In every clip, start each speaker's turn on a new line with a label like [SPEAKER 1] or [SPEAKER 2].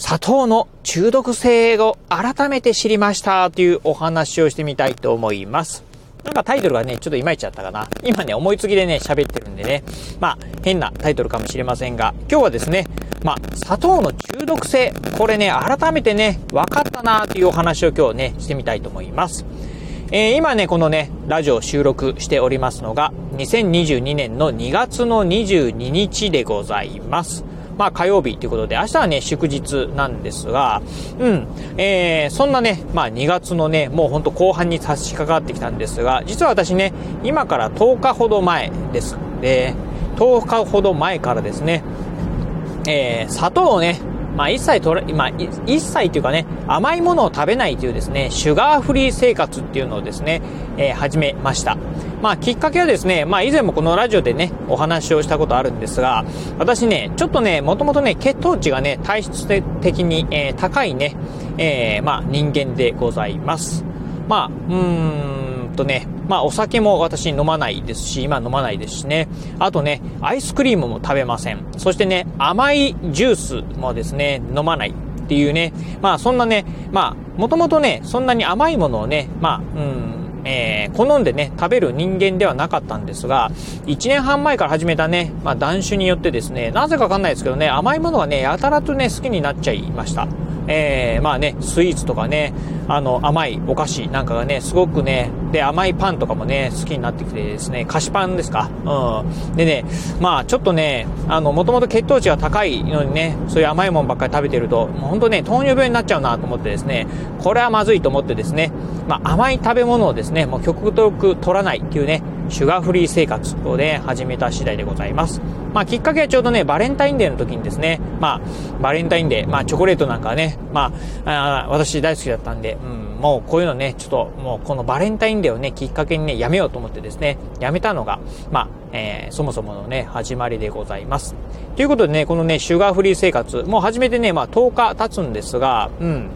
[SPEAKER 1] 砂糖の中毒性を改めて知りましたというお話をしてみたいと思います。なんかタイトルがね、ちょっといまいちゃったかな。今ね、思いつきでね、喋ってるんでね。まあ、変なタイトルかもしれませんが、今日はですね、まあ、砂糖の中毒性、これね、改めてね、分かったなというお話を今日ね、してみたいと思います。えー、今ね、このね、ラジオ収録しておりますのが、2022年の2月の22日でございます。まあ火曜日ということで、明日はね、祝日なんですが、うん、えー、そんなね、まあ2月のね、もうほんと後半に差し掛かってきたんですが、実は私ね、今から10日ほど前です。で、10日ほど前からですね、えー、砂糖をね、まあ一切とれ、まあ一切というかね、甘いものを食べないというですね、シュガーフリー生活っていうのをですね、えー、始めました。まあきっかけはですね、まあ以前もこのラジオでね、お話をしたことあるんですが、私ね、ちょっとね、もともとね、血糖値がね、体質的に、えー、高いね、えー、まあ人間でございます。まあ、うーんとね、まあお酒も私飲まないですし、今飲まないですしね。あとね、アイスクリームも食べません。そしてね、甘いジュースもですね、飲まないっていうね。まあそんなね、まあもともとね、そんなに甘いものをね、まあ、うん、えー、好んでね、食べる人間ではなかったんですが、1年半前から始めたね、まあ、断酒によってですね、なぜかわかんないですけどね、甘いものがね、やたらとね、好きになっちゃいました。えー、まあね、スイーツとかね、あの、甘いお菓子なんかがね、すごくね、で、甘いパンとかもね、好きになってきてですね、菓子パンですかうん。でね、まあちょっとね、あの、もともと血糖値が高いのにね、そういう甘いもんばっかり食べてると、もうほんとね、糖尿病になっちゃうなと思ってですね、これはまずいと思ってですね、まあ甘い食べ物をですね、もう極力取らないっていうね、シュガーフリー生活をね、始めた次第でございます。まあ、きっかけはちょうどね、バレンタインデーの時にですね、まあ、バレンタインデー、まあ、チョコレートなんかね、まあ、あ私大好きだったんで、うん、もうこういうのね、ちょっと、もうこのバレンタインデーをね、きっかけにね、やめようと思ってですね、やめたのが、まあ、えー、そもそものね、始まりでございます。ということでね、このね、シュガーフリー生活、もう始めてね、まあ、10日経つんですが、うん、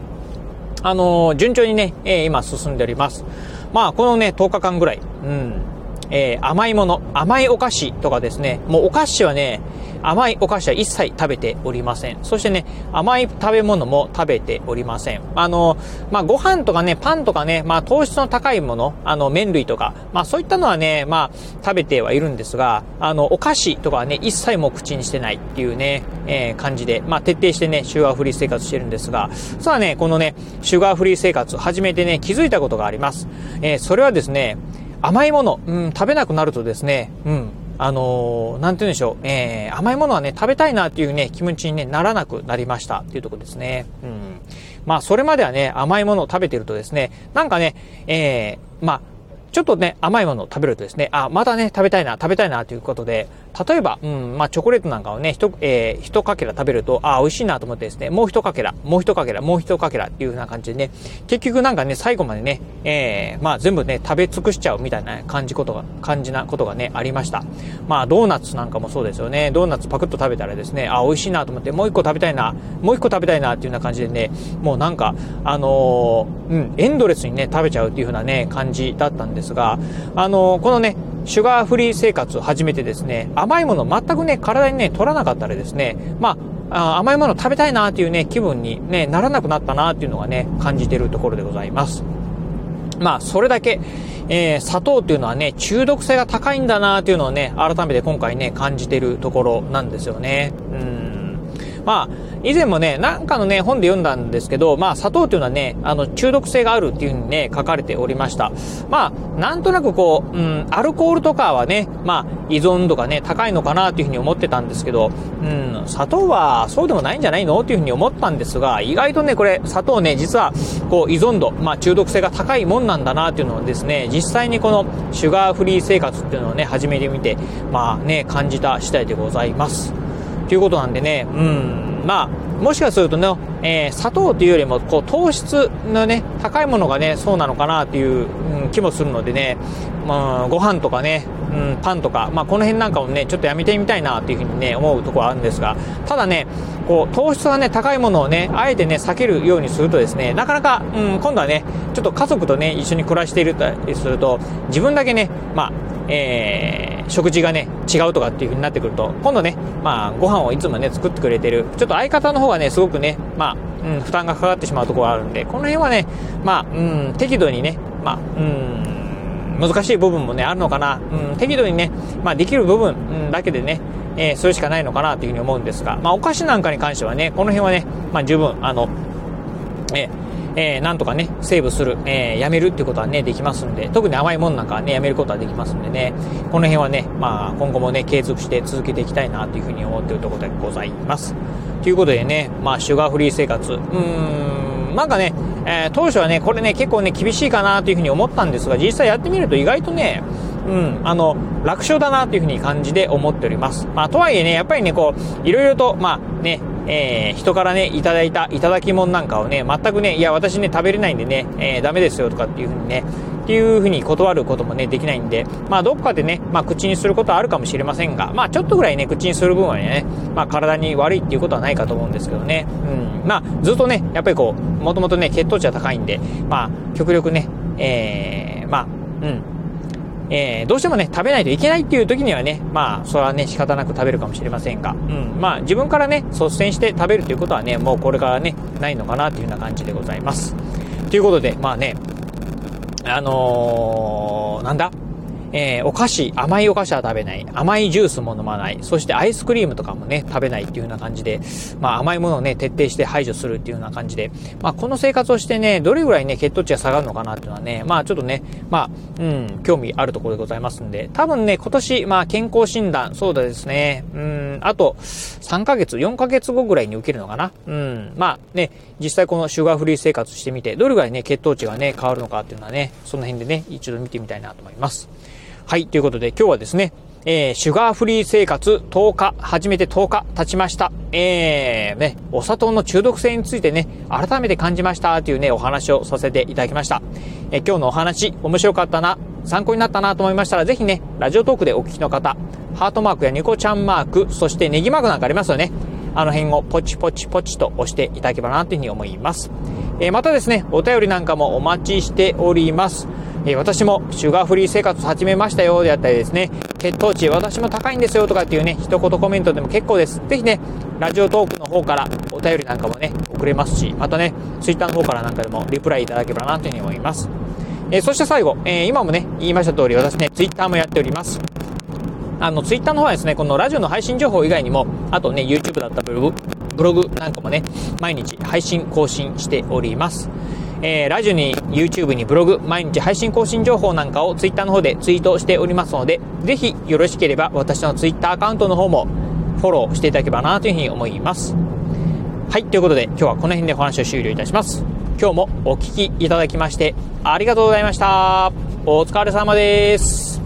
[SPEAKER 1] あのー、順調にね、えー、今進んでおります。まあ、このね、10日間ぐらい、うん、えー、甘いもの、甘いお菓子とかですね、もうお菓子はね、甘いお菓子は一切食べておりません。そしてね、甘い食べ物も食べておりません。あの、まあ、ご飯とかね、パンとかね、まあ、糖質の高いもの、あの、麺類とか、まあ、そういったのはね、まあ、食べてはいるんですが、あの、お菓子とかはね、一切もう口にしてないっていうね、えー、感じで、まあ、徹底してね、シュガーフリー生活してるんですが、実はね、このね、シュガーフリー生活、始めてね、気づいたことがあります。えー、それはですね、甘いもの、うん、食べなくなるとですね、うん、あのー、なんて言うんでしょう、えー、甘いものはね、食べたいなっていうね、気持ちに、ね、ならなくなりましたっていうところですね。うん。まあ、それまではね、甘いものを食べてるとですね、なんかね、えー、まあ、ちょっとね、甘いものを食べるとですね、あ、またね、食べたいな、食べたいなということで、例えば、うん、まあ、チョコレートなんかをね、一、えー、一かけら食べると、あ、美味しいなと思ってですね、もう一かけら、もう一かけら、もう一かけらっていう風な感じでね、結局なんかね、最後までね、えー、まあ、全部ね、食べ尽くしちゃうみたいな感じことが、感じなことがね、ありました。まあ、ドーナツなんかもそうですよね。ドーナツパクッと食べたらですね、あ、美味しいなと思って、もう一個食べたいな、もう一個食べたいなっていうような感じでね、もうなんか、あのー、うん、エンドレスにね、食べちゃうっていう風なね、感じだったんですですが、あの、このね、シュガーフリー生活を始めてですね、甘いもの全くね、体にね、取らなかったらですね、まあ、甘いもの食べたいなっていうね、気分にね、ならなくなったなっていうのがね、感じてるところでございます。まあ、それだけ、えー、砂糖っていうのはね、中毒性が高いんだなっていうのをね、改めて今回ね、感じてるところなんですよね。うん。まあ、以前もね、なんかのね、本で読んだんですけど、まあ、砂糖っていうのはね、あの、中毒性があるっていうふうにね、書かれておりました。まあ、なんとなくこう、うん、アルコールとかはね、まあ、依存度がね、高いのかなっていうふうに思ってたんですけど、うん、砂糖はそうでもないんじゃないのっていうふうに思ったんですが、意外とね、これ、砂糖ね、実は、こう、依存度、まあ、中毒性が高いもんなんだなっていうのをですね、実際にこの、シュガーフリー生活っていうのをね、始めてみて、まあね、感じた次第でございます。ということなんでね、うん、まあ、もしかするとね、えー、砂糖というよりも、こう、糖質のね、高いものがね、そうなのかなっていう、うん、気もするのでね、まあ、ご飯とかね、うん、パンとか、まあ、この辺なんかもね、ちょっとやめてみたいなっていうふうにね、思うところはあるんですが、ただね、こう、糖質がね、高いものをね、あえてね、避けるようにするとですね、なかなか、うん、今度はね、ちょっと家族とね、一緒に暮らしているとすると、自分だけね、まあ、えー、食事がね、違うとかっていう風になってくると、今度ね、まあ、ご飯をいつもね、作ってくれてる、ちょっと相方の方がね、すごくね、まあ、うん、負担がかかってしまうところがあるんで、この辺はね、まあ、うん、適度にね、まあ、うん、難しい部分もね、あるのかな。うん、適度にね、まあ、できる部分、うん、だけでね、えー、それしかないのかなというふうに思うんですが、まあ、お菓子なんかに関してはね、この辺はね、まあ、十分、あの、えーえー、なんとかね、セーブする、えー、やめるっていうことはね、できますんで、特に甘いものなんかはね、やめることはできますんでね、この辺はね、まあ、今後もね、継続して続けていきたいなというふうに思っているところでございます。ということでね、まあ、シュガーフリー生活、うーん、なんかね、えー、当初はね、これね、結構ね、厳しいかなというふうに思ったんですが、実際やってみると意外とね、うん、あの、楽勝だなというふうに感じで思っております。まあ、とはいえね、やっぱりね、こう、いろいろと、まあね、えー、人からね、いただいた、いただき物なんかをね、全くね、いや、私ね、食べれないんでね、えー、ダメですよとかっていうふうにね、っていうふうに断ることもね、できないんで、まあ、どっかでね、まあ、口にすることはあるかもしれませんが、まあ、ちょっとぐらいね、口にする分はね、まあ、体に悪いっていうことはないかと思うんですけどね、うん、まあ、ずっとね、やっぱりこう、もともとね、血糖値は高いんで、まあ、極力ね、えー、まあ、うん、えー、どうしてもね、食べないといけないっていう時にはね、まあ、それはね、仕方なく食べるかもしれませんが、うん、まあ、自分からね、率先して食べるということはね、もうこれからね、ないのかなというような感じでございます。ということで、まあね、あのー、なんだ？えー、お菓子、甘いお菓子は食べない。甘いジュースも飲まない。そしてアイスクリームとかもね、食べないっていうような感じで、まあ甘いものをね、徹底して排除するっていうような感じで、まあこの生活をしてね、どれぐらいね、血糖値が下がるのかなっていうのはね、まあちょっとね、まあ、うん、興味あるところでございますんで、多分ね、今年、まあ健康診断、そうだですね、うん、あと、3ヶ月、4ヶ月後ぐらいに受けるのかな。うん、まあね、実際このシュガーフリー生活してみて、どれぐらいね、血糖値がね、変わるのかっていうのはね、その辺でね、一度見てみたいなと思います。はい、ということで今日はですね、えー、シュガーフリー生活10日、始めて10日経ちました。えー、ね、お砂糖の中毒性についてね、改めて感じましたというね、お話をさせていただきました。えー、今日のお話、面白かったな、参考になったなと思いましたら、ぜひね、ラジオトークでお聞きの方、ハートマークやニコちゃんマーク、そしてネギマークなんかありますよね。あの辺をポチポチポチと押していただければなというふうに思います。えー、またですね、お便りなんかもお待ちしております。え私もシュガーフリー生活始めましたよであったりですね、血糖値私も高いんですよとかっていうね、一言コメントでも結構です。ぜひね、ラジオトークの方からお便りなんかもね、送れますし、またね、ツイッターの方からなんかでもリプライいただければなというふうに思います。え、そして最後、えー、今もね、言いました通り私ね、ツイッターもやっております。あの、ツイッターの方はですね、このラジオの配信情報以外にも、あとね、YouTube だったブログ、ブログなんかもね、毎日配信更新しております。えー、ラジオに YouTube にブログ、毎日配信更新情報なんかを Twitter の方でツイートしておりますので、ぜひよろしければ私の Twitter アカウントの方もフォローしていただければなというふうに思います。はい、ということで今日はこの辺でお話を終了いたします。今日もお聴きいただきましてありがとうございました。お疲れ様です。